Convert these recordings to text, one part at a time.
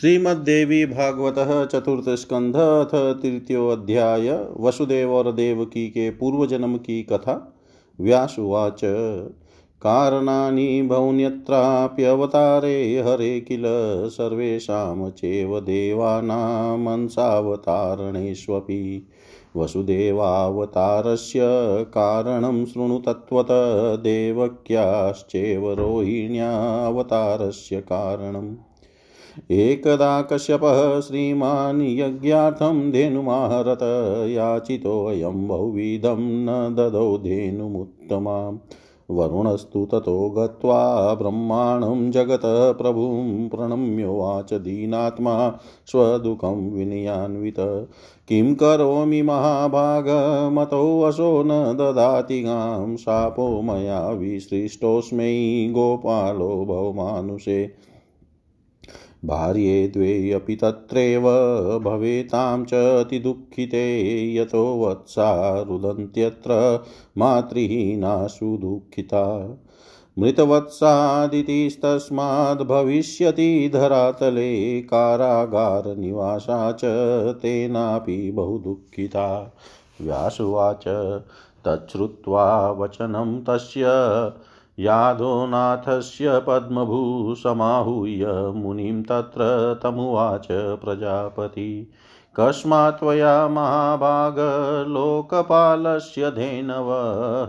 श्रीमद्देवी भागवत चतुर्थ स्कंध अथ तृतीयोध्याय वसुदेव और देवकी के पूर्व जन्म की कथा व्यासुवाच। कारणानि बहुन्यत्राप्यवतारे हरे किल सर्वेषां चैव देवानामंसावतारणेष्वपि वसुदेवावतारस्य कारणं शृणु तत्त्वत देवक्याश्चैव रोहिण्यावतारस्य कारणम्। एकदा कश्यपः श्रीमान् यज्ञार्थं धेनुमाहरत याचितोऽयं बहुविधं न ददौ धेनुमुत्तमाम् वरुणस्तु ततो गत्वा ब्रह्माणं जगतः प्रभुं प्रणम्योवाच दीनात्मा स्वदुःखं विनयान्वित। किं करोमि महाभागमतोऽसो न ददाति गां। शापो मया विसृष्टोऽस्मै गोपालो भवमानुषे। भार्ये द्वे अपि तत्रैव भवेतां च अतिदुःखिते यतो वत्सा रुदन्त्यत्र मातृहीना सुदुःखिता मृतवत्सादितिस्तस्माद् भविष्यति धरातले कारागारनिवासा च तेनापि बहु दुःखिता व्यासुवाच तच्छ्रुत्वा वचनं तस्य यादोनाथस्य पद्मभूसमाहूय मुनिं तत्र तमुवाच प्रजापति। कस्मात् त्वया महाभागलोकपालस्य धेनव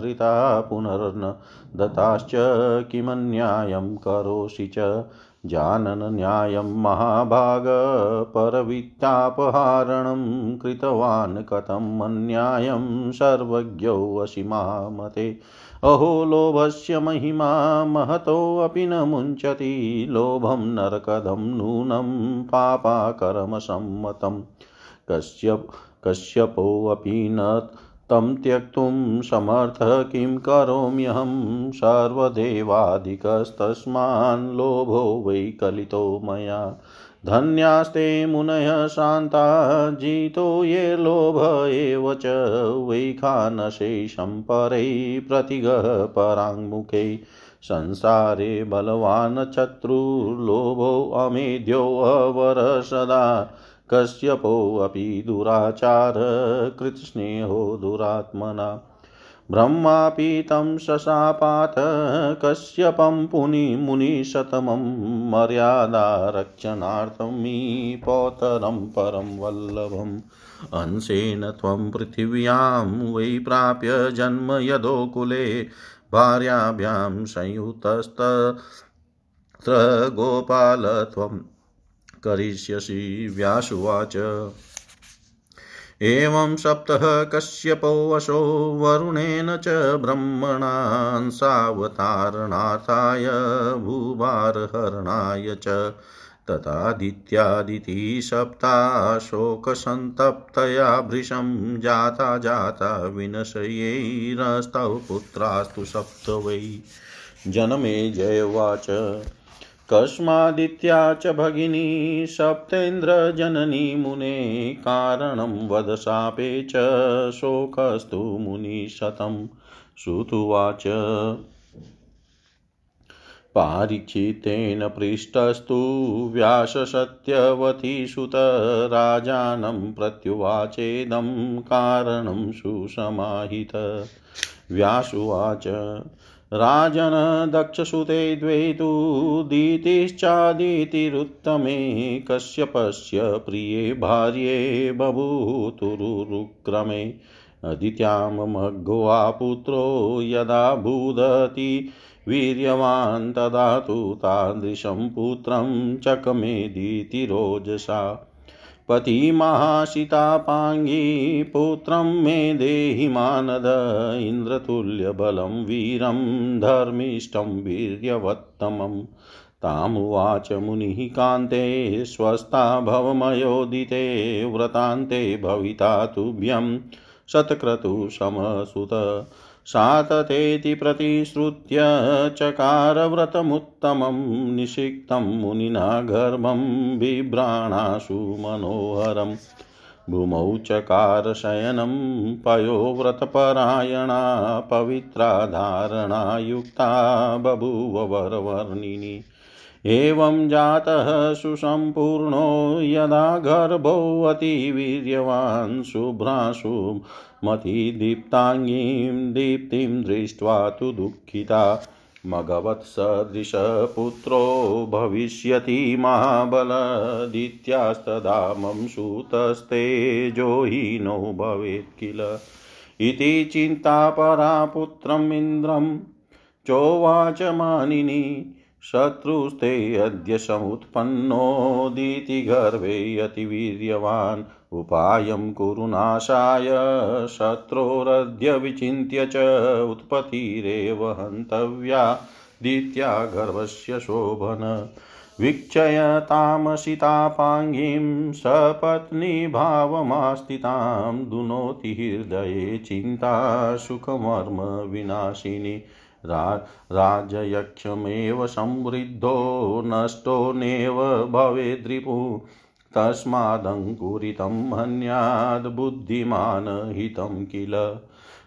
हृता पुनर्न दत्ताश्च किमन्यायं करोषि च। जानन न्यायं महाभाग परवित्तापहारणं कृतवान् कथम् अन्यायं सर्वज्ञोऽसि मामते अहो लोभस्य महिमा महतोऽपि न मुञ्चति। लोभं नरकदं नूनं पापाकर्मसम्मतम् कश्यप कश्यपोऽपि न तं त्यक्तुं समर्थः किं करोम्यहं। सर्वदेवाधिकस्तस्मान् लोभो वै कलितो मया। धन्यास्ते मुनयः शान्ता, जितो ये लोभ एव च वैखानशेषं परै प्रतिगः पराङ्मुखे। संसारे बलवान् शत्रुर्लोभोऽमेध्योऽवर कश्यपोऽपि दुराचार, कृतस्नेहो दुरात्मना। ब्रह्मापि तं शशापात कश्यपं पुनि मुनिशतमं मर्यादारक्षणार्थमी पौतरं परं वल्लभम् अंशेन त्वं पृथिव्यां वै प्राप्य जन्म यदोकुले भार्याभ्यां संयुतस्तत्र गोपाल त्वं करिष्यसि व्यासुवाच। एवं सप्तः कश्यपोऽशो वरुणेन च ब्रह्मणांसावतारणार्थाय भूभारहरणाय च तथादित्यादिति सप्ताशोकसन्तप्तया भृशं जाता जाता विनशयैरस्तौ पुत्रास्तु सप्त वै। जनमे जयवाच कस्मादित्या च भगिनी सप्तेन्द्रजननी मुने कारणं वद शापे च शोकस्तु मुनिशतं। श्रुतुवाच पारीक्षितेन पृष्टस्तु व्याससत्यवतीसुत राजानं प्रत्युवाचेदं कारणं सुसमाहित। व्यासुवाच। राजन दक्षसुते द्वे तु दीतिश्चादितिरुत्तमे, कश्यपस्य प्रिये भार्ये बभूतुरुक्रमे अदित्याममघ्वा पुत्रो, यदा भूदति वीर्यवान्, तदा तु तादृशं पुत्रं चकमेदितिरोजसा पतिमहाशितापाङ्गी पुत्रं मे देहि मानद इन्द्रतुल्यबलं वीरं धर्मिष्ठं वीर्यवत्तमम् तामुवाच मुनिः कान्ते स्वस्था भवमयोदिते व्रतान्ते भविता तुभ्यं शतक्रतुसमसुत साततेति प्रतिश्रुत्य चकारव्रतमुत्तमं निषिक्तं मुनिना गर्भं बिभ्राणाशु मनोहरम् भूमौ चकारशयनं पयोव्रतपरायणा पवित्रा धारणा युक्ता बभूव वरवर्णिनी। एवं जातः सुसम्पूर्णो यदा गर्भोऽतिवीर्यवान् शुभ्राशु मतिदीप्ताङ्गीं दीप्तिं दृष्ट्वा तु दुःखिता मघवत्सदृशपुत्रो भविष्यति महाबलदित्यास्तदा मम सुतस्तेजोहीनो भवेत् किल? इति चिन्तापरा पुत्रम् इन्द्रं चोवाच मानिनी शत्रुस्ते अद्य समुत्पन्नोदितिगर्वे अतिवीर्यवान्। उपायं कुरु नाशाय, शत्रोरद्य विचिन्त्य च उत्पत्तिरेव हन्तव्या। दित्या गर्भस्य शोभन। वीक्षय तामसितापाङ्गीं सपत्नीभावमास्थितां। दुनोति हृदये चिन्ता, सुखमर्म विनाशिनी। रा, राजयक्षमेव समृद्धो नष्टो नैव भवेद्रिपु। तस्मादङ्कुरितं हन्याद् किल?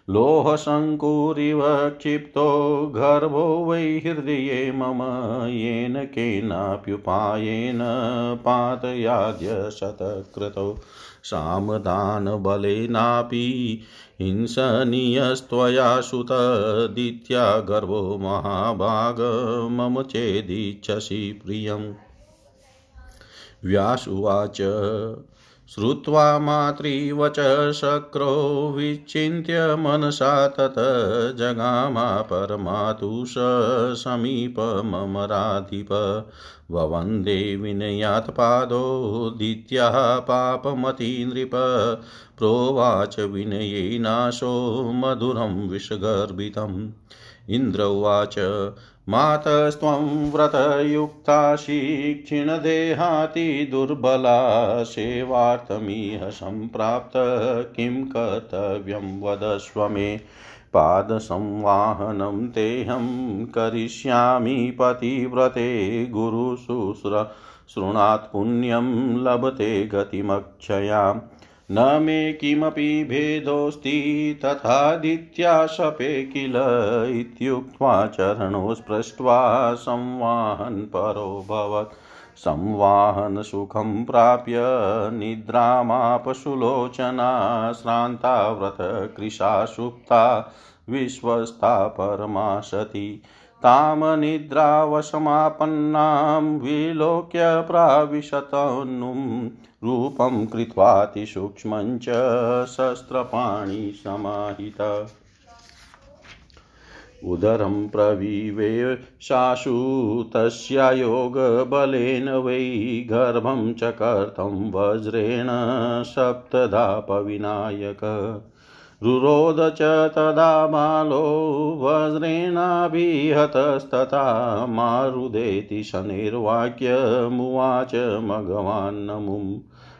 लोहशङ्कुरिव क्षिप्तो गर्भो वै हृदये मम येन केनाप्युपायेन पातयाद्य शतकृतौ। सामदानबलेनापि हिंसनीयस्त्वया सुतदित्या गर्वो महाभाग मम चेदिच्छसि प्रियम्। व्यासुवाच श्रुत्वा मातृवच शक्रो विचिन्त्य मनसा तत जगामा परमातुष समीपममराधिप ववन्दे विनयात् पादोदित्याः पापमति नृप प्रोवाच विनयेनाशो मधुरं विषगर्भितम्। इन्द्र उवाच मातस्त्वं व्रतयुक्ता क्षीणदेहाति दुर्बला सेवार्थमिह सम्प्राप्त किं कर्तव्यं वदस्व मे। पादसंवाहनं तेऽहं करिष्यामि पतिव्रते गुरुशुश्र शृणात् पुण्यं लभते गतिमक्षयाम्। न मे किमपि भेदोऽस्ति तथादित्या शपे किल इत्युक्त्वा चरणौ स्पृष्ट्वा संवाहनपरोऽभवत् संवाहनसुखं प्राप्य निद्रामापशुलोचना श्रान्ता व्रतकृशा सुप्ता विश्वस्ता परमा सती तामनिद्रावसमापन्नां विलोक्य प्राविशतनुम् रूपं कृत्वातिसूक्ष्मं च शस्त्रपाणिसमाहित उदरं प्रविवेशाशु तस्या योगबलेन वै गर्भं च कर्तं वज्रेण सप्तधा रुरोध च तदा बालो वज्रेणाभिहतस्तथा मारुदेति शनैर्वाक्यमुवाच मघवान्नमुम्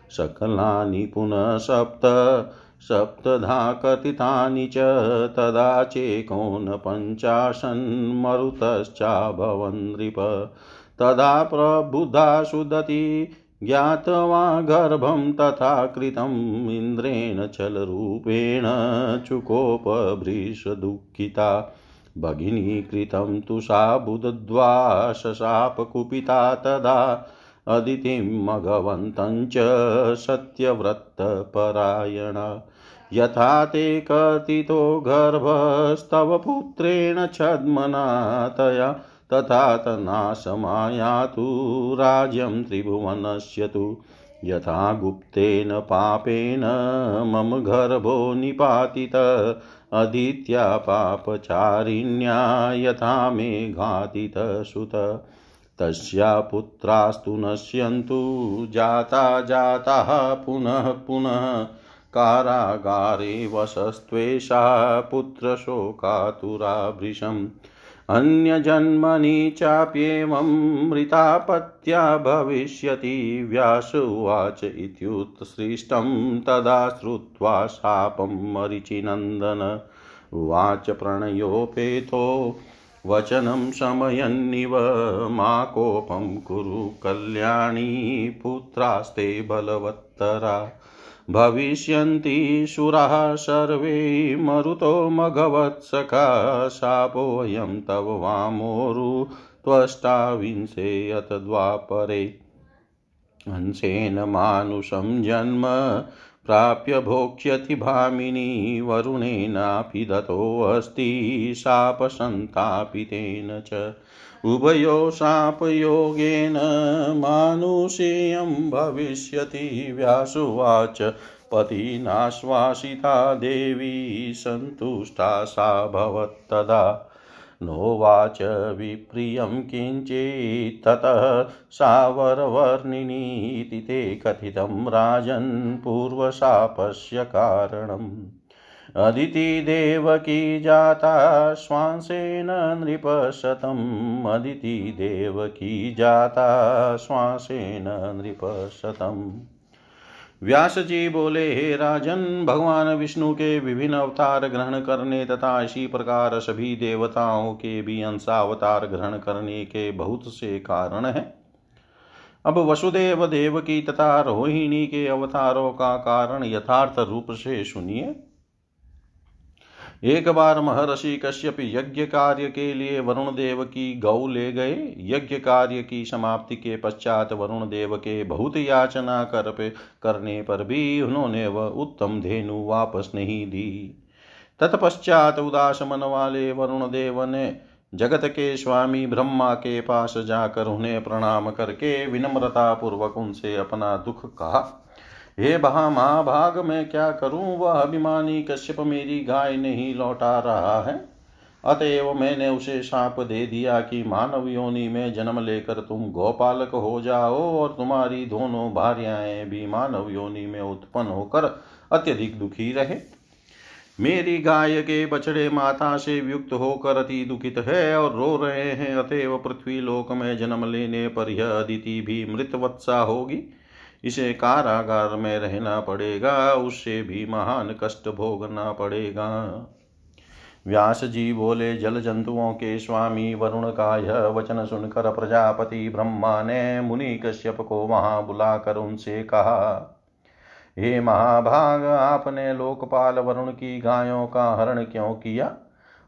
सकलानि पुनः सप्त सप्तधा कथितानि च तदा चेकोनपञ्चाशन्मरुतश्चाभवन् नृप। तदा प्रबुधा सुदति ज्ञात्वा गर्भं तथा कृतम् इन्द्रेण चलरूपेण चुकोपभृशदुःखिता। भगिनी कृतं तु सा बुद्ध्वा शशापकुपिता तदा। अदितिं मघवन्तं च सत्यव्रतपरायण। यथा ते कथितो गर्भस्तव पुत्रेण छद्मना तया तथा तनाशमायातु राज्यं त्रिभुवनस्य तु यथा गुप्तेन पापेन मम गर्भो निपातित। अदित्या पापचारिण्या यथा मे घातितसुत तस्या पुत्रास्तु नश्यन्तु, जाता जाताः पुनः पुनः। कारागारे वसस्त्वेषा पुत्रशोकातुरा भृशम् अन्यजन्मनि चाप्येवं मृतापत्या भविष्यति व्यास उवाच इत्युत्सृष्टं तदा श्रुत्वा शापं मरिचिनन्दन उवाच प्रणयोपेतो वचनं शमयन्निव मा कोपं कुरु कल्याणी पुत्रास्ते बलवत्तरा भविष्यन्ति सुराः सर्वे मरुतो मघवत्सखा शापोऽयं तव वामोरु त्वष्टाविंशे अथ द्वापरे। हंसेन मानुषं जन्म प्राप्य भोक्ष्यति भामिनी वरुणेनापि दतोऽस्ति शापसन्तापितेन च। उभयो शापयोगेन मानुषेयं भविष्यति व्यासुवाच। पतिनाश्वासिता देवी सन्तुष्टा सा भवत्तदा। नोवाच विप्रियं किञ्चित् ततः सावरवर्णिनीति ते कथितं राजन् पूर्वशापस्य कारणम्। अदितिदेवकी जाता श्वासेन नृपशतम्। अदितिदेवकी जाता श्वासेन नृपशतम्। व्यास जी बोले हे राजन, भगवान विष्णु के विभिन्न अवतार ग्रहण करने तथा इसी प्रकार सभी देवताओं के भी अंशावतार ग्रहण करने के बहुत से कारण हैं। अब वसुदेव देव की तथा रोहिणी के अवतारों का कारण यथार्थ रूप से सुनिए। एक बार महर्षि कश्यप यज्ञ कार्य के लिए वरुण देव की गौ ले गए। यज्ञ कार्य की समाप्ति के पश्चात वरुण देव के बहुत याचना कर पे करने पर भी उन्होंने वह उत्तम धेनु वापस नहीं दी। तत्पश्चात उदास मन वाले वरुण देव ने जगत के स्वामी ब्रह्मा के पास जाकर उन्हें प्रणाम करके विनम्रता पूर्वक उनसे अपना दुख कहा। हे बहा महाभाग मैं क्या करूँ? वह अभिमानी कश्यप मेरी गाय नहीं लौटा रहा है। अतएव मैंने उसे साप दे दिया कि मानव योनि में जन्म लेकर तुम गोपालक हो जाओ और तुम्हारी दोनों भार्याएँ भी मानव योनि में उत्पन्न होकर अत्यधिक दुखी रहे। मेरी गाय के बछड़े माता से युक्त होकर अति दुखित है और रो रहे हैं। अतएव पृथ्वी लोक में जन्म लेने पर यह अदिति भी मृत वत्सा होगी। इसे कारागार में रहना पड़ेगा, उससे भी महान कष्ट भोगना पड़ेगा। व्यास जी बोले, जल जंतुओं के स्वामी, वरुण का यह वचन सुनकर प्रजापति ब्रह्मा ने मुनि कश्यप को वहाँ बुलाकर उनसे कहा, हे महाभाग, आपने लोकपाल वरुण की गायों का हरण क्यों किया?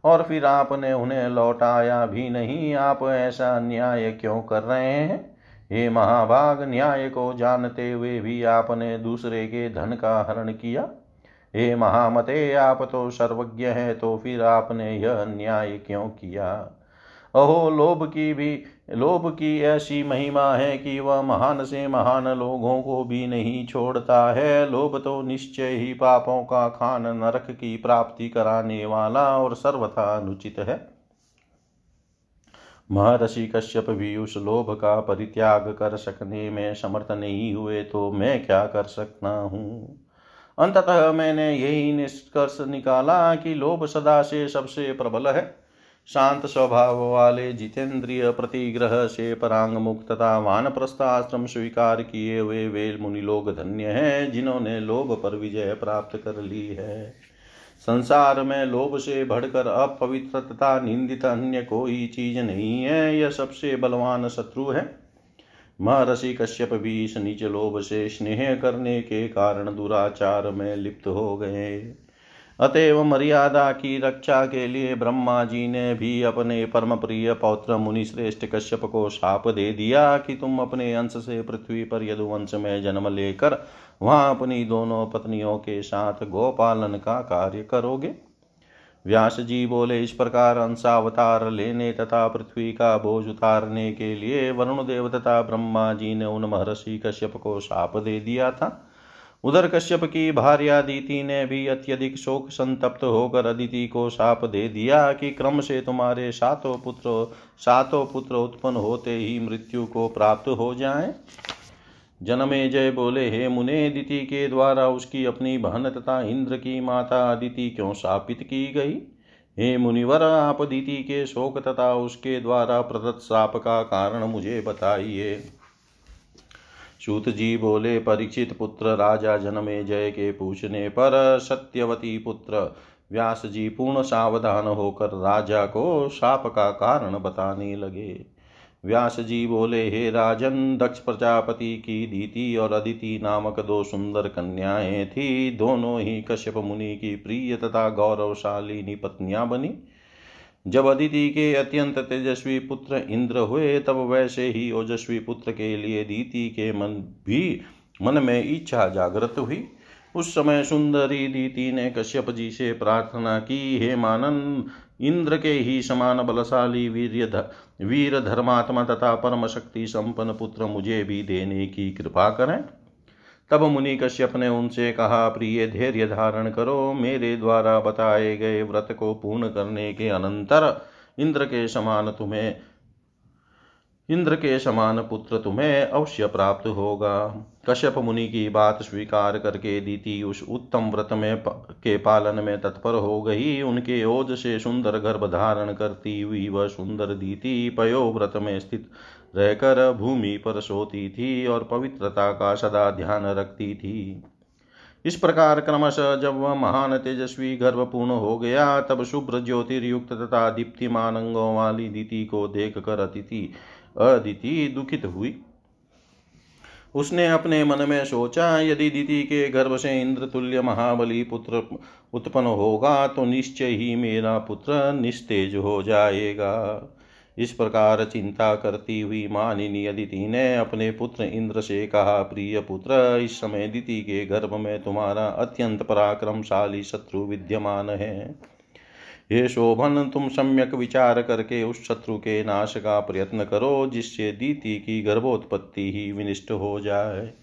और फिर आपने उन्हें लौटाया भी नहीं, आप ऐसा अन्याय क्यों कर रहे हैं? हे महाभाग, न्याय को जानते हुए भी आपने दूसरे के धन का हरण किया। हे महामते, आप तो सर्वज्ञ हैं तो फिर आपने यह न्याय क्यों किया? अहो, लोभ की भी, लोभ की ऐसी महिमा है कि वह महान से महान लोगों को भी नहीं छोड़ता है। लोभ तो निश्चय ही पापों का खान नरक की प्राप्ति कराने वाला और सर्वथा अनुचित है। महर्षि कश्यप भी उस लोभ का परित्याग कर सकने में समर्थ नहीं हुए तो मैं क्या कर सकता हूँ? अंततः मैंने यही निष्कर्ष निकाला कि लोभ सदा से सबसे प्रबल है। शांत स्वभाव वाले जितेंद्रिय प्रतिग्रह से परांग मुक्त तथा वान प्रस्थाश्रम स्वीकार किए हुए वेल मुनि लोग धन्य हैं, जिन्होंने लोभ पर विजय प्राप्त कर ली है। संसार में लोभ से भड़कर अपवित्र तथा निंदित अन्य कोई चीज़ नहीं है, यह सबसे बलवान शत्रु है। महर्षि कश्यप भी इस नीच लोभ से स्नेह करने के कारण दुराचार में लिप्त हो गए। अतएव मर्यादा की रक्षा के लिए ब्रह्मा जी ने भी अपने परम प्रिय पौत्र मुनि श्रेष्ठ कश्यप को शाप दे दिया कि तुम अपने अंश से पृथ्वी पर यदुवंश में जन्म लेकर वहाँ अपनी दोनों पत्नियों के साथ गोपालन का कार्य करोगे? व्यास जी बोले, इस प्रकार अंशावतार लेने तथा पृथ्वी का बोझ उतारने के लिए वरुण देव तथा ब्रह्मा जी ने उन महर्षि कश्यप को शाप दे दिया था। उधर कश्यप की भार्या दीति ने भी अत्यधिक शोक संतप्त होकर अदिति को शाप दे दिया कि क्रम से तुम्हारे सातों पुत्र सातों पुत्र उत्पन्न होते ही मृत्यु को प्राप्त हो जाएँ। जनमे जय बोले, हे मुने, दिति के द्वारा उसकी अपनी बहन तथा इंद्र की माता अदिति क्यों शापित की गई? हे मुनिवर, आप दिति के शोक तथा उसके द्वारा प्रदत्त साप का कारण मुझे बताइए। सूत जी बोले, परीक्षित पुत्र, राजा जनमे जय के पूछने पर सत्यवती पुत्र, व्यास जी पूर्ण सावधान होकर राजा को साप का कारण बताने लगे। व्यास जी बोले हे राजन, दक्ष प्रजापति की दीति और अदिति नामक दो सुंदर कन्याएँ थी। दोनों ही कश्यप मुनि की प्रिय तथा गौरवशालिनी पत्नियाँ बनी। जब अदिति के अत्यंत तेजस्वी पुत्र इंद्र हुए, तब वैसे ही ओजस्वी पुत्र के लिए दीति के मन भी मन में इच्छा जागृत हुई। उस समय सुंदरी दीति ने कश्यप जी से प्रार्थना की, हे मानन इंद्र के ही समान बलशाली वीर वीर धर्मात्मा तथा परम शक्ति संपन्न पुत्र मुझे भी देने की कृपा करें। तब मुनि कश्यप ने उनसे कहा, प्रिय धैर्य धारण करो, मेरे द्वारा बताए गए व्रत को पूर्ण करने के अनंतर इंद्र के समान तुम्हें इंद्र के समान पुत्र तुम्हें अवश्य प्राप्त होगा कश्यप मुनि की बात स्वीकार करके दीति उस उत्तम व्रत में के पालन में तत्पर हो गई। उनके ओज से सुंदर गर्भ धारण करती हुई वह सुंदर दीति पयो व्रत में स्थित रहकर भूमि पर सोती थी और पवित्रता का सदा ध्यान रखती थी। इस प्रकार क्रमशः जब वह महान तेजस्वी गर्भ पूर्ण हो गया, तब शुभ्र ज्योतिर्युक्त तथा दीप्तिमान अंगों वाली दीति को देख कर अतिथि अदिति दुखित हुई। उसने अपने मन में सोचा, यदि दीति के गर्भ से इंद्र तुल्य महाबली पुत्र उत्पन्न होगा तो निश्चय ही मेरा पुत्र निस्तेज हो जाएगा। इस प्रकार चिंता करती हुई मानिनी अदिति ने अपने पुत्र इंद्र से कहा, प्रिय पुत्र, इस समय दिति के गर्भ में तुम्हारा अत्यंत पराक्रमशाली शत्रु विद्यमान है। हे शोभन, तुम सम्यक विचार करके उस शत्रु के नाश का प्रयत्न करो, जिससे दीति की गर्भोत्पत्ति ही विनिष्ट हो जाए।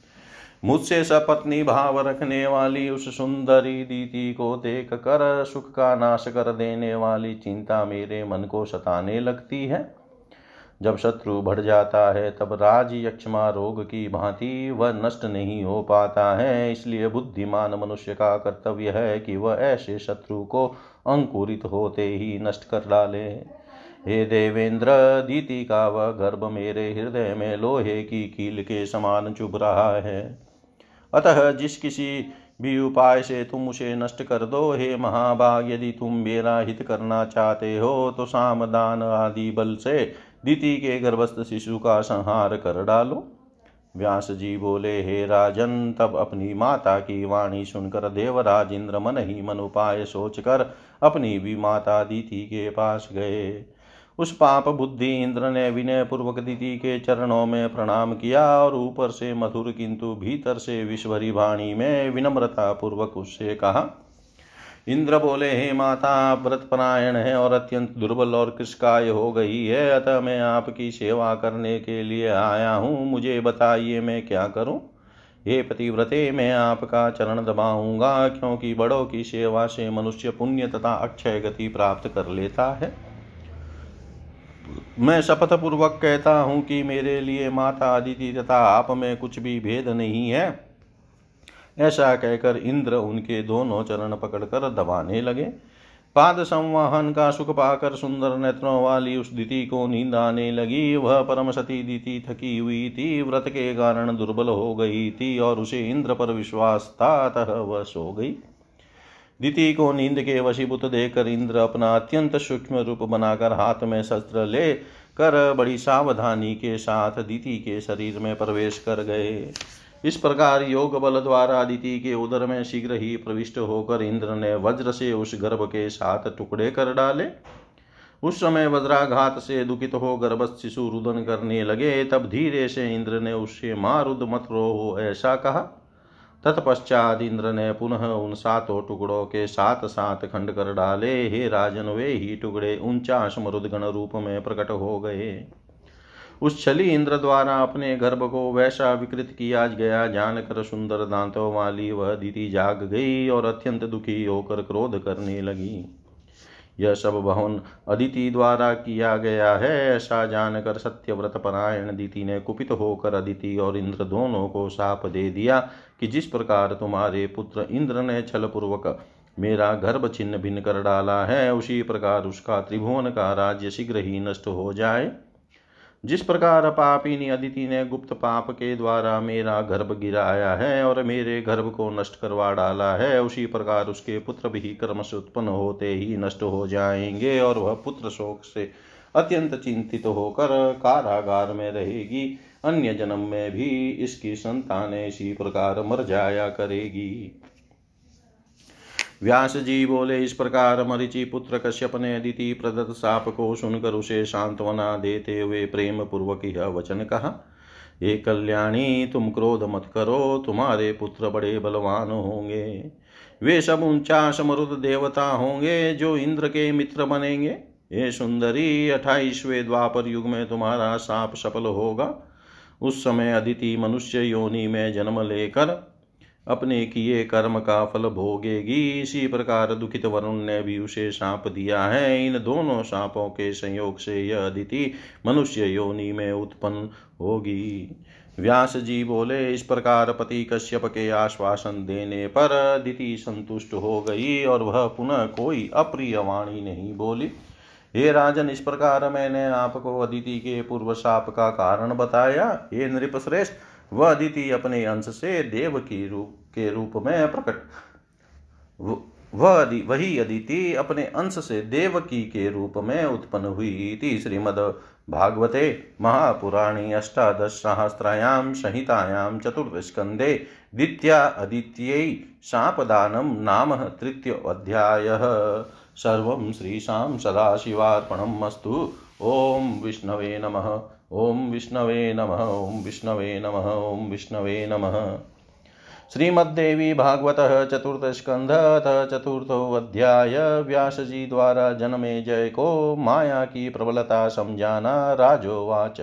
मुझसे सपत्नी भाव रखने वाली उस सुंदरी दीति को देख कर सुख का नाश कर देने वाली चिंता मेरे मन को सताने लगती है। जब शत्रु बढ़ जाता है, तब राज यक्षमा रोग की भांति वह नष्ट नहीं हो पाता है। इसलिए बुद्धिमान मनुष्य का कर्तव्य है कि वह ऐसे शत्रु को अंकुरित होते ही नष्ट कर डाले। हे देवेंद्र, दीति का वह गर्भ मेरे हृदय में लोहे की कील के समान चुभ रहा है। अतः जिस किसी भी उपाय से तुम उसे नष्ट कर दो, हे महाभाग, यदि तुम मेरा हित करना चाहते हो तो सामदान आदि बल से दीति के गर्भस्थ शिशु का संहार कर डालो। व्यास जी बोले, हे राजन, तब अपनी माता की वाणी सुनकर देवराज इंद्र मन ही मन उपाय सोचकर अपनी भी माता दीति के पास गए। उस पाप बुद्धि इंद्र ने विनय पूर्वक दीति के चरणों में प्रणाम किया और ऊपर से मधुर किंतु भीतर से विश्वरी वाणी में विनम्रता पूर्वक उससे कहा इंद्र बोले, हे माता, व्रत परायण है और अत्यंत दुर्बल और कृषकाय हो गई है? अतः मैं आपकी सेवा करने के लिए आया हूँ। मुझे बताइए मैं क्या करूँ? हे पतिव्रते, मैं आपका चरण दबाऊँगा, क्योंकि बड़ों की सेवा से मनुष्य पुण्य तथा अक्षय गति प्राप्त कर लेता है। मैं शपथ पूर्वक कहता हूँ कि मेरे लिए माता, अदिति तथा आप में कुछ भी भेद नहीं है। ऐसा कहकर इंद्र उनके दोनों चरण पकड़कर दबाने लगे। पाद संवाहन का सुख पाकर सुंदर नेत्रों वाली उस दिति को नींद आने लगी। वह परम सती दिति थकी हुई थी, व्रत के कारण दुर्बल हो गई थी और उसे इंद्र पर विश्वास था, अतः वह सो गई। दिति को नींद के वशीभूत देकर इंद्र अपना अत्यंत सूक्ष्म रूप बनाकर हाथ में शस्त्र ले कर बड़ी सावधानी के साथ दिति के शरीर में प्रवेश कर गए। इस प्रकार योग बल द्वारा अदिति के उदर में शीघ्र ही प्रविष्ट होकर इंद्र ने वज्र से उस गर्भ के साथ टुकड़े कर डाले। उस समय वज्राघात से दुखित हो गर्भस्थ शिशु रुदन करने लगे। तब धीरे से इंद्र ने उससे माँ रुद मत रो ऐसा कहा। तत्पश्चात इंद्र ने पुनः उन सातों टुकड़ों के साथ साथ खंड कर डाले। हे राजन वे ही टुकड़े उनचाश मरुदगण रूप में प्रकट हो गए। उस छली इंद्र द्वारा अपने गर्भ को वैसा विकृत किया गया। जानकर सुंदर दांतों वाली वह दीति जाग गई और अत्यंत दुखी होकर क्रोध करने लगी। यह सब भवन अदिति द्वारा किया गया है, ऐसा जानकर सत्यव्रत परायण दीति ने कुपित होकर अदिति और इंद्र दोनों को साप दे दिया कि जिस प्रकार तुम्हारे पुत्र इंद्र ने छल पूर्वक मेरा गर्भ छिन्न भिन्न कर डाला है, उसी प्रकार उसका त्रिभुवन का राज्य शीघ्र ही नष्ट हो जाए। जिस प्रकार पापिनी अदिति ने गुप्त पाप के द्वारा मेरा गर्भ गिराया है और मेरे गर्भ को नष्ट करवा डाला है, उसी प्रकार उसके पुत्र भी कर्म से उत्पन्न होते ही नष्ट हो जाएँगे और वह पुत्र शोक से अत्यंत चिंतित होकर कारागार में रहेगी। अन्य जन्म में भी इसकी संतान इसी प्रकार मर जाया करेगी। व्यास जी बोले, इस प्रकार मरिचि पुत्र कश्यप ने अदिति प्रदत्त साप को सुनकर उसे सांत्वना देते हुए प्रेम पूर्वक यह वचन कहा ये कल्याणी, तुम क्रोध मत करो, तुम्हारे पुत्र बड़े बलवान होंगे। वे सब उनचास मरुद देवता होंगे जो इंद्र के मित्र बनेंगे। ये सुंदरी, अठाईसवें द्वापर युग में तुम्हारा साप सफल होगा। उस समय अदिति मनुष्य योनि में जन्म लेकर अपने किए कर्म का फल भोगेगी। इसी प्रकार दुखित वरुण ने भी उसे साप दिया है। इन दोनों सापों के संयोग से यह अदिति मनुष्य योनि में उत्पन्न होगी। व्यास जी बोले, इस प्रकार पति कश्यप के आश्वासन देने पर अदिति संतुष्ट हो गई और वह पुनः कोई अप्रिय वाणी नहीं बोली। हे राजन, इस प्रकार मैंने आपको अदिति के पूर्व साप का कारण बताया। हे नृप श्रेष्ठ वह अदिति अपने अंश से देव की रूप, के रूप में प्रकट। वह वही अदिति अपने अंश से देवकी के रूप में उत्पन्न हुई थी। श्रीमद भागवते महापुराणी अष्टादश सहस्रायां संहितायां चतुर्थस्कन्धे द्वितीया अदित्यै शापदानं नाम तृतीयोऽध्यायः सर्वं श्रीशां सदाशिवार्पणम् अस्तु। ॐ विष्णवे नमः। ॐ विष्णवे नमः ॐ विष्णवे नमः ॐ विष्णवे नमः। श्रीमद्देवी भागवत चतुर्थस्कंध चतुर्थो अध्याय व्यास जी द्वारा जन्मे जय को माया की प्रबलता समझाना राजोवाच।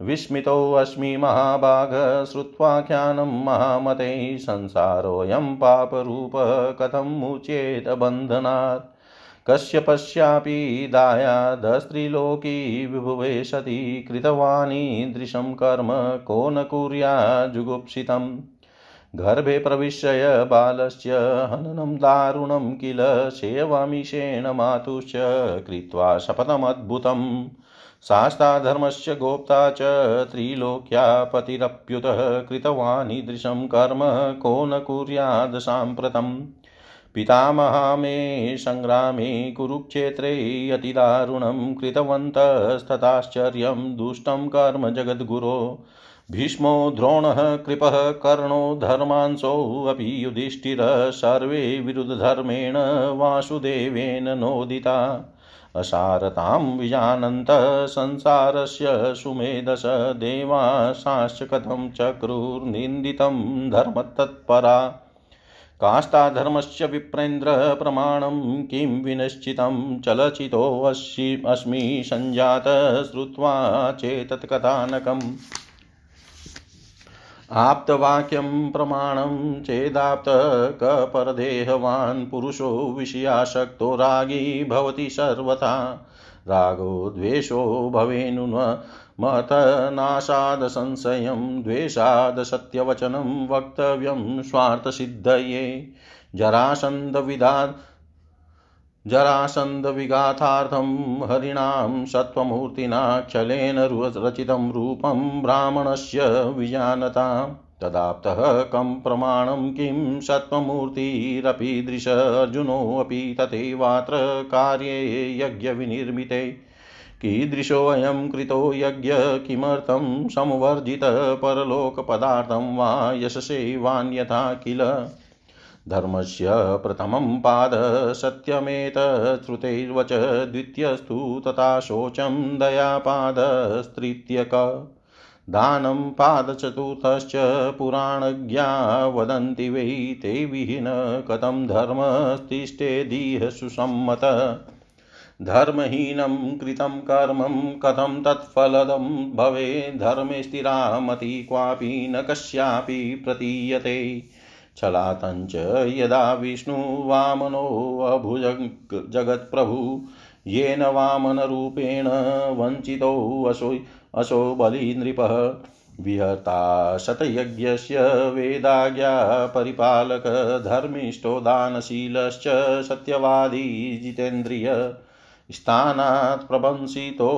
विस्मितोऽस्मि महाभाग श्रुत्वाख्यानं महामते संसारोऽयं पापरूपः कथं मुचेत बन्धनात्। कश्यपश्यापि दायादस्त्रिलोकी विभुवे सति कृतवानीदृशं कर्म को न कुर्या गर्भे प्रविश्य बालस्य हननं दारुणं किल सेवामिषेण मातुश्च, कृत्वा शपथमद्भुतम् शास्ताधर्मस्य गोप्ता च, त्रिलोक्या पतिरप्युतः कृतवानीदृशं कर्म को न कुर्याद् साम्प्रतम्। पितामहा मे सङ्ग्रामे कुरुक्षेत्रे अतिदारुणं कृतवन्तस्तथाश्चर्यं दुष्टं कर्म जगद्गुरो। भीष्मो द्रोणः कृपः कर्णो धर्मांसोऽपि युधिष्ठिरः सर्वे विरुद्धधर्मेण वासुदेवेन नोदिता। असारतां विजानन्तः संसारस्य सुमेधस देवाशाश्च कथं चक्रुर्निन्दितं धर्मतत्परा। काष्ठाधर्मस्य विप्रेन्द्र प्रमाणं किं विनिश्चितं चलचितोऽस्मि सञ्जातः श्रुत्वा चेतत्कथानकम् आप्तवाक्यं प्रमाणं चेदाप्तकपरदेहवान् पुरुषो विषयाशक्तो रागी भवति सर्वथा। रागो द्वेषो भवेनु मतनाशादसंशयं द्वेषादसत्यवचनं वक्तव्यं स्वार्थसिद्धये। जरासन्धविदा जरासन्धविगाथार्थं हरिणां सत्त्वमूर्तिनाक्षलेन रचितं रूपं ब्राह्मणस्य विजानता तदाप्तः कं प्रमाणं किं सत्त्वमूर्तिरपीदृश अर्जुनोऽपि तथैवात्र कार्ये यज्ञविनिर्मिते। कीदृशोऽयं कृतो यज्ञ किमर्थं संवर्जितः परलोकपदार्थं वा यशसे वान्यथा किल? धर्मस्य प्रथमं पाद सत्यमेतच्छ्रुतैर्वच द्वितीयस्तु तथा शोचं दयापादस्तृतीयक दानं पादचतुर्थश्च पुराणज्ञा वदन्ति वै ते विहीन कथं धर्मस्तिष्ठेदीह सुसम्मत। धर्महीनं कृतं कर्मं कथं तत्फलदं भवे धर्मे स्थिरामति क्वापि न कस्यापि प्रतीयते। छलातञ्च यदा विष्णुवामनोऽभुजग् जगत्प्रभु, येन वामनरूपेण वञ्चितोऽसो असो बलिनृपः। विहता शतयज्ञस्य वेदाज्ञा परिपालक, धर्मिष्ठो दानशीलश्च सत्यवादी जितेन्द्रिय। स्थानात् प्रबंसितो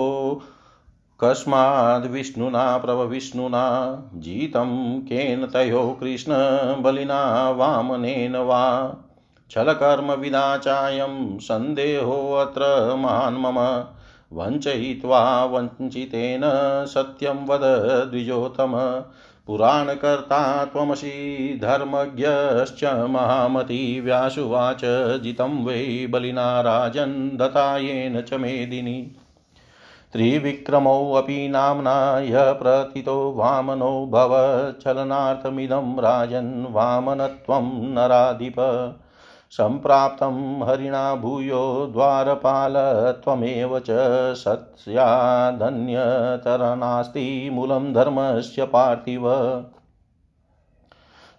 कस्माद्विष्णुना प्रभविष्णुना जितं केन तयो कृष्णबलिना वामनेन वा। छलकर्मविदा चायं सन्देहोऽत्र महान् मम, वञ्चयित्वा वञ्चितेन सत्यं वद द्विजोत्तम। पुराणकर्ता त्वमसि धर्मज्ञश्च महामती व्यासुवाच जितं वै बलिना राजन् दत्तायेन च मेदिनी। त्रिविक्रमोऽपि नाम्ना यः प्रथितो वामनो भवचलनार्थमिदं राजन् वामनत्वं नराधिप। सम्प्राप्तं हरिणा भूयो द्वारपालत्वमेव च सत्स्यादन्यतरनास्ति मूलं धर्मस्य पार्थिव।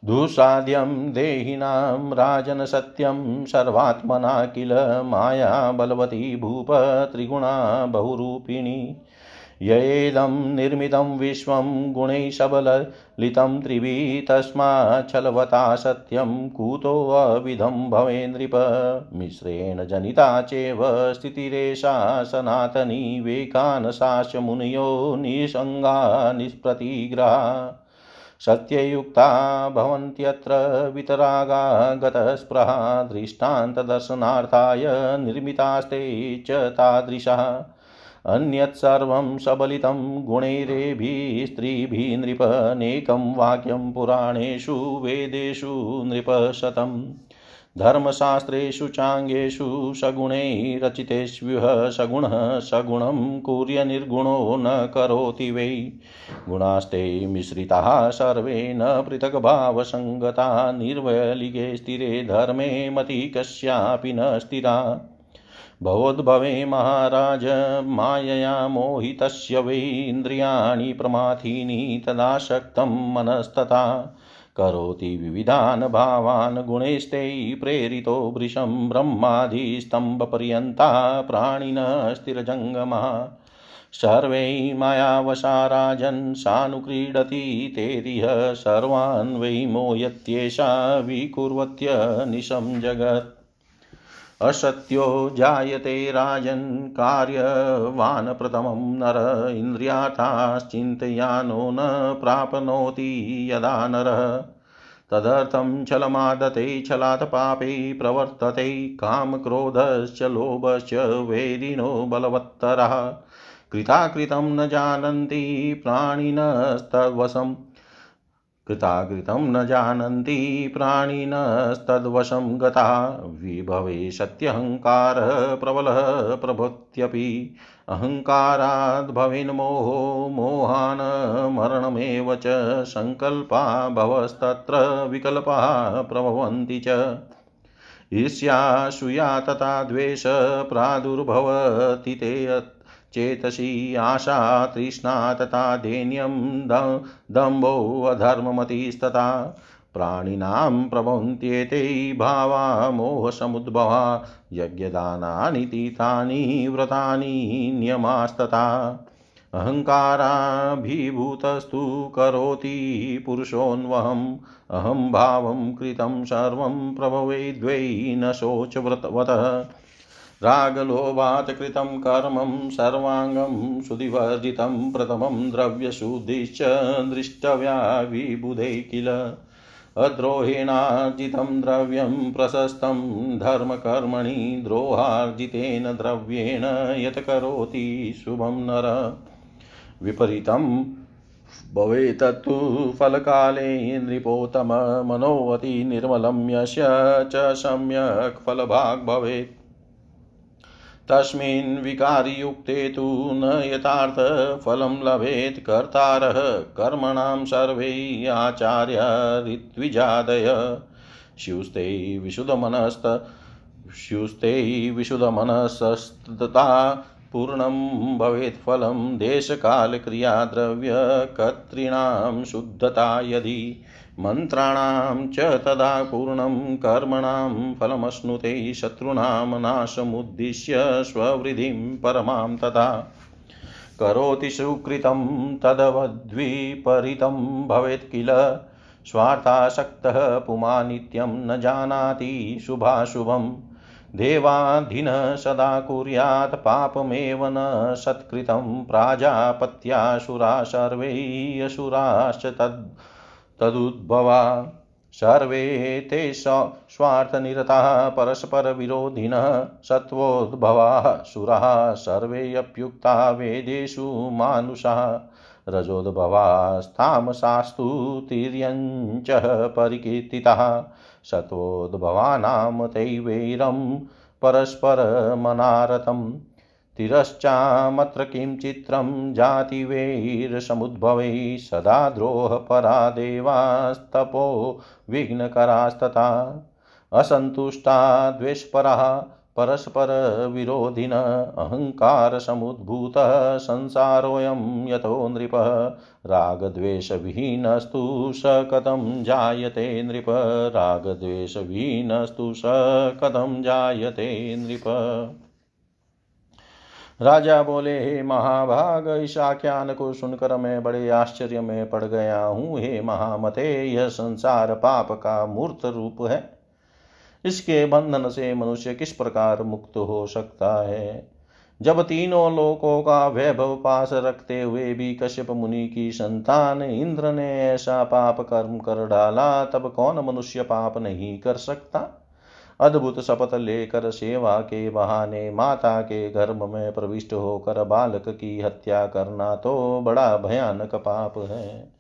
दुःसाध्यं देहिनां राजन सत्यं सर्वात्मना किल माया बलवती भूप त्रिगुणा बहुरूपिणी। येदं निर्मितं विश्वं गुणैः सबलितं त्रिभिः तस्माच्छलवता सत्यं कुतोऽविधं भवे नृप मिश्रेण जनिता चैव स्थितिरेषा सनातनी वेकानशाश्च मुनयो निसङ्गा निष्प्रतिग्रहा। सत्ययुक्ता भवन्त्यत्र वितरागा गतस्पृहा दृष्टान्तदर्शनार्थाय निर्मितास्ते च तादृशः। अन्यत् सर्वं सबलितं गुणैरेभिः, स्त्रीभिः नृपनेकं वाक्यं पुराणेषु वेदेषु नृपशतम् धर्मशास्त्रेषु चाङ्गेषु सगुणैः सगुणः सगुणं कुर्य निर्गुणो न करोति वै। गुणास्ते मिश्रिताः सर्वे न पृथग्भावसङ्गता निर्वलिगे स्थिरे धर्मे मति कस्यापि न स्थिरा। भवोद्भवे महाराज, मायया मोहितस्य वै इन्द्रियाणि प्रमाथीनि तदाशक्तं मनस्तथा। करोति विविधान् भावान् गुणैस्ते प्रेरितो वृषं ब्रह्मादिस्तम्भपर्यन्ता प्राणिनः स्थिरजङ्गमः। सर्वै मायावशा राजन् सानुक्रीडति तेरिह सर्वान् वै मोयत्येषा विकुर्वत्य निशं जगत्। असत्यो जायते राजन् कार्यवान् प्रथमं नर इन्द्रियार्थाश्चिन्तयानो न प्राप्नोति यदा नरः। तदर्थं छलमादते, छलात् पापे प्रवर्तते, कामक्रोधश्च, लोभश्च वैरिणो बलवत्तरः। कृताकृतं न जानन्ति प्राणिनस्तद्वशम्। कृताकृतं न जानन्ति प्राणिनस्तद्वशं गता। विभवे सत्यहङ्कारः प्रबलः प्रभृत्यपि। अहङ्काराद्भवेन्मोहो मोहान् मरणमेव च। सङ्कल्पा भवस्तत्र विकल्पाः प्रभवन्ति च। ईर्ष्यासूया तथा द्वेष प्रादुर्भवति ते चेतसि आशा तृष्णा तथा दैन्यं दम्भोऽधर्ममतिस्तथा प्राणिनां प्रभवन्त्येते भावा मोहसमुद्भवा, यज्ञदानानि तीर्थानि व्रतानि नियमास्तथा। अहङ्काराभिभूतस्तु करोति पुरुषोऽन्वहम् अहं भावं कृतं सर्वं प्रभवे द्वै न शोचव्रतवतः। रागलोभात् कृतं कर्मं सर्वाङ्गं सुधिवर्जितं प्रथमं द्रव्यशुद्धिश्च दृष्टव्या किल? अद्रोहेणार्जितं द्रव्यं प्रशस्तं धर्मकर्मणि द्रोहार्जितेन द्रव्येण यत् करोति शुभं नर। विपरीतं भवेतत्तु फलकाले नृपोत्तम मनोवति निर्मलं यस्य च सम्यक् फलभाग् भवेत्। तस्मिन् विकारियुक्ते तु न यथार्थफलं लभेत् कर्तारः कर्मणां सर्वै आचार्या ऋत्विजादय। स्युस्ते विशुद्धमनस्त स्युस्ते विशुद्धमनसस्तता पूर्णं भवेत् फलं देशकालक्रियाद्रव्यकर्तॄणां शुद्धता यदि मन्त्राणां च तदा पूर्णं कर्मणां फलमश्नुते शत्रूणां नाशमुद्दिश्य स्ववृद्धिं परमां तथा करोति सुकृतं तदवद्विपरीतं भवेत् किल? स्वार्थासक्तः पुमा नित्यं न जानाति शुभाशुभम् देवाधिनः सदा कुर्यात् पापमेव न सत्कृतं। प्राजापत्यासुरा सर्वै असुराश्च तद् तदुद्भवा। सर्वे ते स्वार्थनिरताः परस्परविरोधिनः सत्त्वोद्भवाः। सुराः सर्वेऽप्युक्ता वेदेषु मानुषाः। रजोद्भवास्तामसास्तु तिर्यञ्चः परिकीर्तितः। सत्वोद्भवानां तैवैरं परस्परमनारतम् तिरश्चामत्र किं चित्रं जातिवैरसमुद्भवैः सदा द्रोहपरा देवास्तपो विघ्नकरास्तथा। असन्तुष्टा द्वेषपरः परस्परविरोधिन अहङ्कारसमुद्भूतः संसारोऽयं यतो नृपः। रागद्वेषविहीनस्तु स कथं जायते नृप। रागद्वेषविहीनस्तु स कथं जायते नृप। राजा बोले, हे महाभाग, इस आख्यान को सुनकर मैं बड़े आश्चर्य में पड़ गया हूँ। हे महामते, यह संसार पाप का मूर्त रूप है। इसके बंधन से मनुष्य किस प्रकार मुक्त हो सकता है? जब तीनों लोकों का वैभव पास रखते हुए भी कश्यप मुनि की संतान इंद्र ने ऐसा पाप कर्म कर डाला, तब कौन मनुष्य पाप नहीं कर सकता? अद्भुत शपथ लेकर सेवा के बहाने माता के गर्भ में प्रविष्ट होकर बालक की हत्या करना तो बड़ा भयानक पाप है।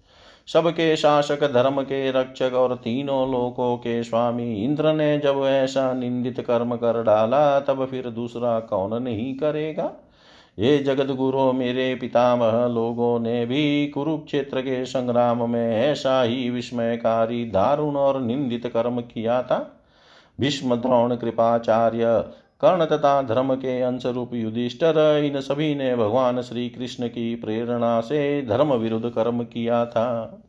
सबके शासक, धर्म के रक्षक और तीनों लोकों के स्वामी इंद्र ने जब ऐसा निंदित कर्म कर डाला, तब फिर दूसरा कौन नहीं करेगा? ये जगत गुरु मेरे पितामह लोगों ने भी कुरुक्षेत्र के संग्राम में ऐसा ही विस्मयकारी दारुण और निंदित कर्म किया था। भीष्म द्रोण कृपाचार्य कर्ण तथा धर्म के अंशरूप युधिष्ठर, इन सभी ने भगवान श्री कृष्ण की प्रेरणा से धर्म विरुद्ध कर्म किया था।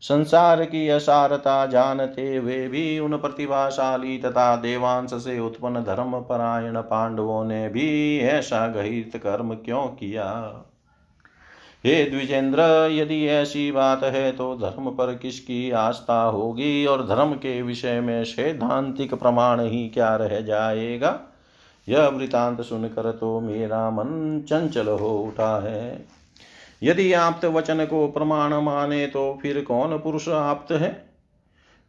संसार की असारता जानते वे भी उन प्रतिभाशाली तथा देवांश से उत्पन्न धर्म परायण पांडवों ने भी ऐसा गहित कर्म क्यों किया? हे द्विजेंद्र, यदि ऐसी बात है तो धर्म पर किसकी आस्था होगी और धर्म के विषय में सैद्धांतिक प्रमाण ही क्या रह जाएगा? यह वृतांत सुनकर तो मेरा मन चंचल हो उठा है। यदि आप्त वचन को प्रमाण माने तो फिर कौन पुरुष आप्त है?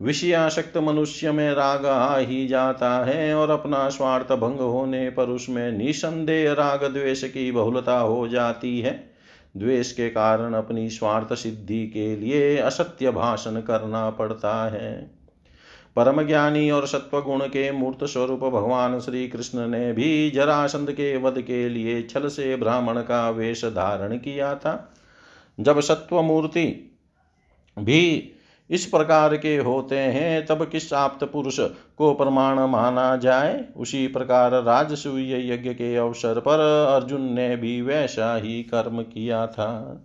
विषयाशक्त मनुष्य में राग आ ही जाता है और अपना स्वार्थ भंग होने पर उसमें निसंदेह राग द्वेष की बहुलता हो जाती है। द्वेष के कारण अपनी स्वार्थ सिद्धि के लिए असत्य भाषण करना पड़ता है। परम ज्ञानी और सत्व गुण के मूर्त स्वरूप भगवान श्री कृष्ण ने भी जरासंध के वध के लिए छल से ब्राह्मण का वेश धारण किया था। जब सत्व मूर्ति भी इस प्रकार के होते हैं, तब किस आप्त पुरुष को प्रमाण माना जाए? उसी प्रकार राजसूय यज्ञ के अवसर पर अर्जुन ने भी वैसा ही कर्म किया था।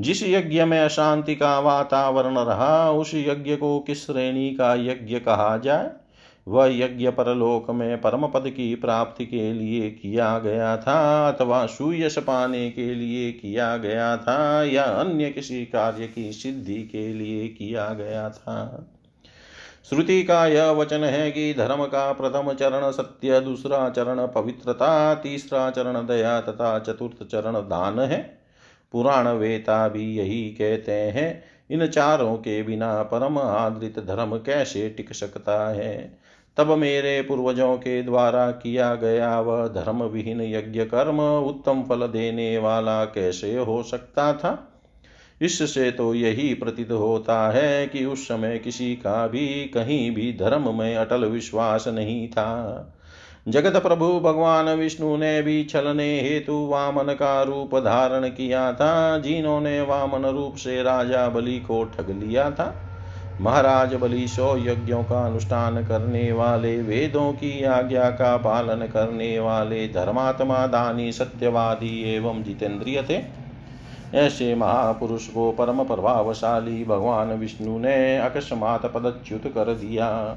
जिस यज्ञ में अशांति का वातावरण रहा, उस यज्ञ को किस श्रेणी का यज्ञ कहा जाए? वह यज्ञ परलोक में परम पद की प्राप्ति के लिए किया गया था अथवा सुयश पाने के लिए किया गया था या अन्य किसी कार्य की सिद्धि के लिए किया गया था। श्रुति का यह वचन है कि धर्म का प्रथम चरण सत्य, दूसरा चरण पवित्रता, तीसरा चरण दया तथा चतुर्थ चरण दान है। पुराण वेता भी यही कहते हैं। इन चारों के बिना परम आदृत धर्म कैसे टिक सकता है? तब मेरे पूर्वजों के द्वारा किया गया वह धर्म विहीन यज्ञ कर्म उत्तम फल देने वाला कैसे हो सकता था? इससे तो यही प्रतीत होता है कि उस समय किसी का भी कहीं भी धर्म में अटल विश्वास नहीं था। जगत प्रभु भगवान विष्णु ने भी छलने हेतु वामन का रूप धारण किया था, जिन्होंने वामन रूप से राजा बलि को ठग लिया था। महाराज बलि सौ यज्ञों का अनुष्ठान करने वाले, वेदों की आज्ञा का पालन करने वाले, धर्मात्मा दानी, सत्यवादी एवं जितेंद्रिय थे। ऐसे महापुरुष को परम प्रभावशाली भगवान विष्णु ने अकस्मात पदच्युत कर दिया।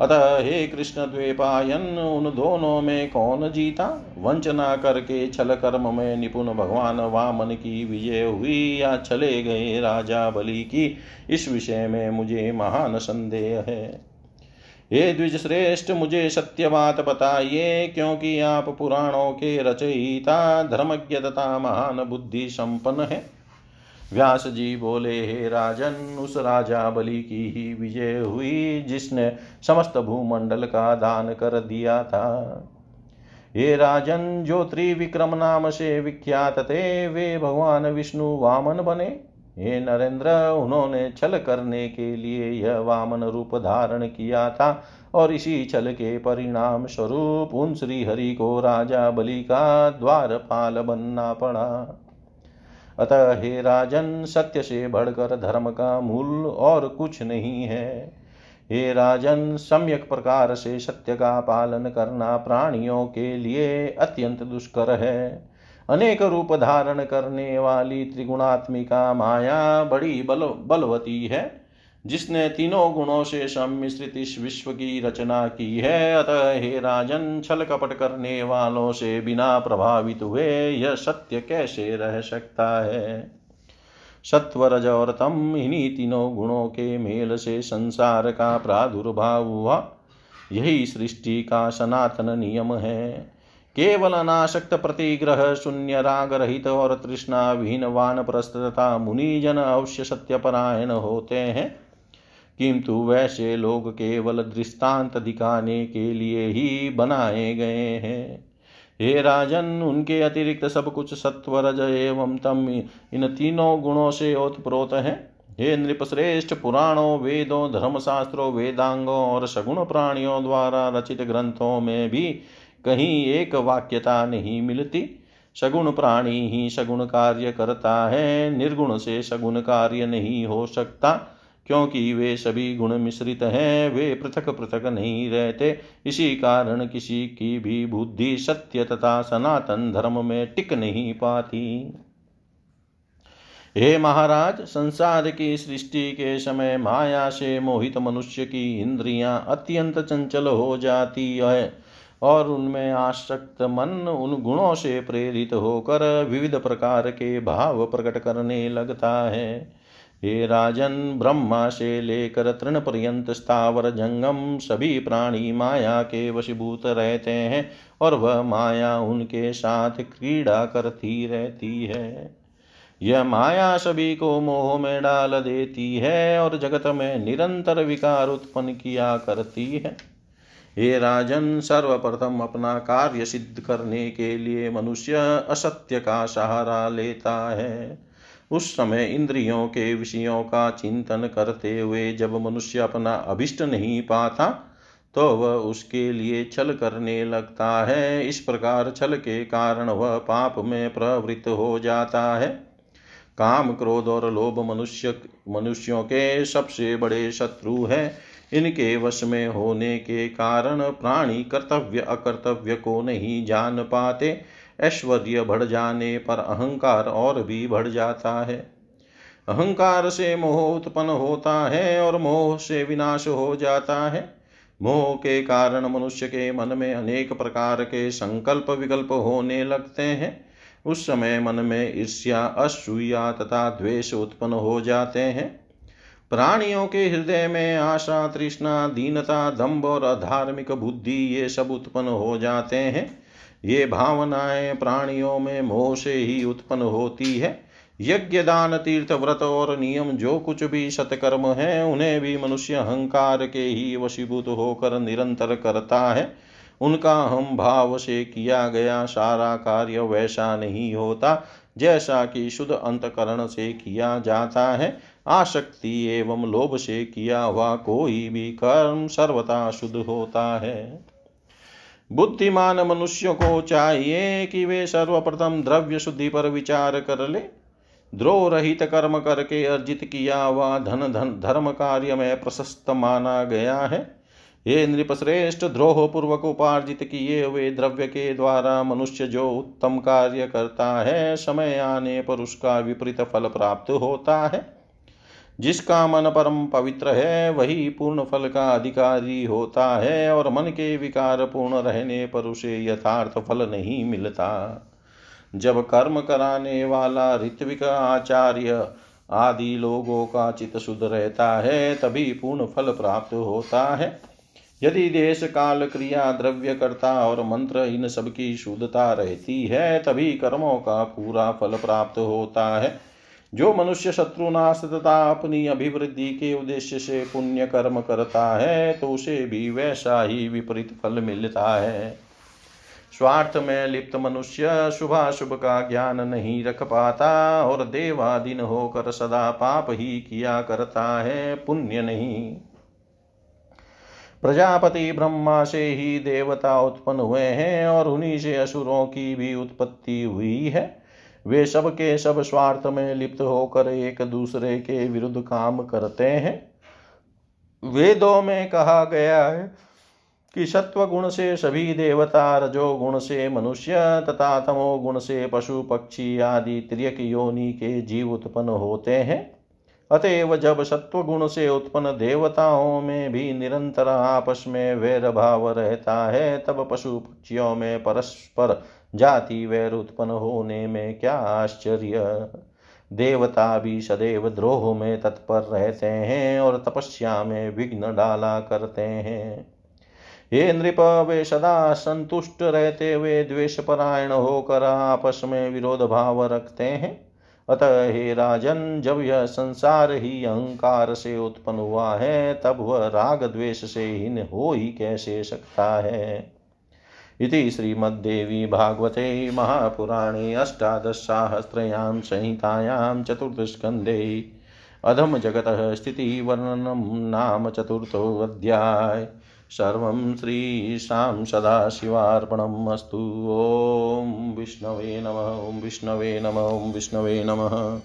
अतः हे कृष्ण द्वेपायन, उन दोनों में कौन जीता? वंचना करके छल कर्म में निपुण भगवान वामन की विजय हुई या चले गए राजा बलि की? इस विषय में मुझे महान संदेह है। हे द्विज श्रेष्ठ मुझे सत्य बात बताइए, क्योंकि आप पुराणों के रचयिता, धर्मज्ञ तथा महान बुद्धि संपन्न है। व्यास जी बोले, हे राजन, उस राजा बलि की ही विजय हुई, जिसने समस्त भूमंडल का दान कर दिया था। ये राजन, जो त्रिविक्रम नाम से विख्यात थे, वे भगवान विष्णु वामन बने। हे नरेंद्र, उन्होंने छल करने के लिए यह वामन रूप धारण किया था, और इसी छल के परिणाम स्वरूप उन श्री हरि को राजा बलि का द्वारपाल बनना पड़ा। अतः हे राजन, सत्य से बढ़कर धर्म का मूल और कुछ नहीं है। हे राजन, सम्यक प्रकार से सत्य का पालन करना प्राणियों के लिए अत्यंत दुष्कर है। अनेक रूप धारण करने वाली त्रिगुणात्मिका माया बड़ी बल बलवती है। जिसने तीनों गुणों से सम्मिश्रित इस विश्व की रचना की है, अतः हे राजन, छल कपट करने वालों से बिना प्रभावित हुए यह सत्य कैसे रह सकता है? सत्वरज और तम, इन्हीं तीनों गुणों के मेल से संसार का प्रादुर्भाव हुआ। यही सृष्टि का सनातन नियम है। केवल अनाशक्त प्रतिग्रह, शून्य राग रहित और तृष्णा विहीन वान प्रस्तता मुनिजन अवश्य सत्यपरायण होते हैं। किंतु वैसे लोग केवल दृष्टांत दिखाने के लिए ही बनाए गए हैं। हे राजन, उनके अतिरिक्त सब कुछ सत्वरज एवं तम, इन तीनों गुणों से ओतप्रोत है। हे नृपश्रेष्ठ, पुराणों, वेदों, धर्मशास्त्रों, वेदांगों और सगुण प्राणियों द्वारा रचित ग्रंथों में भी कहीं एक वाक्यता नहीं मिलती। सगुण प्राणी ही सगुण कार्य करता है, निर्गुण से सगुण कार्य नहीं हो सकता। क्योंकि वे सभी गुण मिश्रित हैं, वे पृथक पृथक नहीं रहते। इसी कारण किसी की भी बुद्धि सत्य तथा सनातन धर्म में टिक नहीं पाती। हे महाराज, संसार की सृष्टि के समय माया से मोहित मनुष्य की इंद्रियाँ अत्यंत चंचल हो जाती है और उनमें आसक्त मन उन गुणों से प्रेरित होकर विविध प्रकार के भाव प्रकट करने लगता है। हे राजन ब्रह्मा से लेकर तृण पर्यंत स्थावर जंगम सभी प्राणी माया के वशीभूत रहते हैं और वह माया उनके साथ क्रीड़ा करती रहती है। यह माया सभी को मोह में डाल देती है और जगत में निरंतर विकार उत्पन्न किया करती है। हे राजन, सर्वप्रथम अपना कार्य सिद्ध करने के लिए मनुष्य असत्य का सहारा लेता है। उस समय इंद्रियों के विषयों का चिंतन करते हुए जब मनुष्य अपना अभिष्ट नहीं पाता तो वह उसके लिए छल करने लगता है। इस प्रकार छल के कारण वह पाप में प्रवृत्त हो जाता है। काम क्रोध और लोभ मनुष्य, मनुष्यों के सबसे बड़े शत्रु हैं। इनके वश में होने के कारण प्राणी कर्तव्य, अकर्तव्य को नहीं जान पाते। ऐश्वर्य बढ़ जाने पर अहंकार और भी बढ़ जाता है। अहंकार से मोह उत्पन्न होता है और मोह से विनाश हो जाता है। मोह के कारण मनुष्य के मन में अनेक प्रकार के संकल्प विकल्प होने लगते हैं। उस समय मन में ईर्ष्या असूया तथा द्वेष उत्पन्न हो जाते हैं। प्राणियों के हृदय में आशा, तृष्णा, दीनता, दम्भ और अधार्मिक बुद्धि ये सब उत्पन्न हो जाते हैं। ये भावनाएँ प्राणियों में मोह से ही उत्पन्न होती है। यज्ञ दान तीर्थ व्रत और नियम जो कुछ भी सत्कर्म है, उन्हें भी मनुष्य अहंकार के ही वशीभूत होकर निरंतर करता है। उनका हम भाव से किया गया सारा कार्य वैसा नहीं होता, जैसा कि शुद्ध अंतकरण से किया जाता है। आसक्ति एवं लोभ से किया हुआ कोई भी कर्म सर्वथा शुद्ध होता है। बुद्धिमान मनुष्य को चाहिए कि वे सर्वप्रथम द्रव्य शुद्धि पर विचार कर ले। द्रोह रहित कर्म करके अर्जित किया हुआ धन धन धर्म कार्य में प्रशस्त माना गया है। ये नृपश्रेष्ठ द्रोह पूर्वक उपार्जित किए हुए द्रव्य के द्वारा मनुष्य जो उत्तम कार्य करता है, समय आने पर उसका विपरीत फल प्राप्त होता है। जिसका मन परम पवित्र है, वही पूर्ण फल का अधिकारी होता है, और मन के विकार पूर्ण रहने पर उसे यथार्थ फल नहीं मिलता। जब कर्म कराने वाला ऋत्विक आचार्य आदि लोगों का चित शुद्ध रहता है, तभी पूर्ण फल प्राप्त होता है। यदि देश, काल, क्रिया, द्रव्य, करता और मंत्र इन सब की शुद्धता रहती है, तभी कर्मों का पूरा फल प्राप्त होता है। जो मनुष्य शत्रुनाश तथा अपनी अभिवृद्धि के उद्देश्य से पुण्य कर्म करता है तो उसे भी वैसा ही विपरीत फल मिलता है। स्वार्थ में लिप्त मनुष्य शुभाशुभ का ज्ञान नहीं रख पाता और देवाधीन होकर सदा पाप ही किया करता है, पुण्य नहीं। प्रजापति ब्रह्मा से ही देवता उत्पन्न हुए हैं और उन्हीं से असुरों की भी उत्पत्ति हुई है। वे सब के सब स्वार्थ में लिप्त होकर एक दूसरे के विरुद्ध काम करते हैं। वेदों में कहा गया है कि सत्व गुण से सभी देवता, रजो गुण से मनुष्य तथा तमो गुण से पशु, पक्षी आदि त्रियक योनि के जीव उत्पन्न होते हैं। अतएव जब सत्व गुण से उत्पन्न देवताओं में भी निरंतर आपस में वैर भाव रहता है, तब पशु पक्षियों में परस्पर जाति वैर उत्पन्न होने में क्या आश्चर्य। देवता भी सदैव द्रोह में तत्पर रहते हैं और तपस्या में विघ्न डाला करते हैं। ये नृप, वे सदा संतुष्ट रहते हुए द्वेष परायण होकर आपस में विरोध भाव रखते हैं। अतः हे राजन, जब यह संसार ही अहंकार से उत्पन्न हुआ है, तब वह राग द्वेष से हीन हो ही कैसे सकता है? इति श्रीमद्देवी भागवते महापुराणे अष्टादशसाहस्रयां संहितायां चतुर्थस्कन्धे अधमजगतः स्थितिवर्णनं नाम चतुर्थोऽध्याय। सर्वं श्रीशां सदाशिवार्पणम् अस्तु। ॐ विष्णवे नमः, ॐ विष्णवे नमः, ॐ विष्णवे नमः।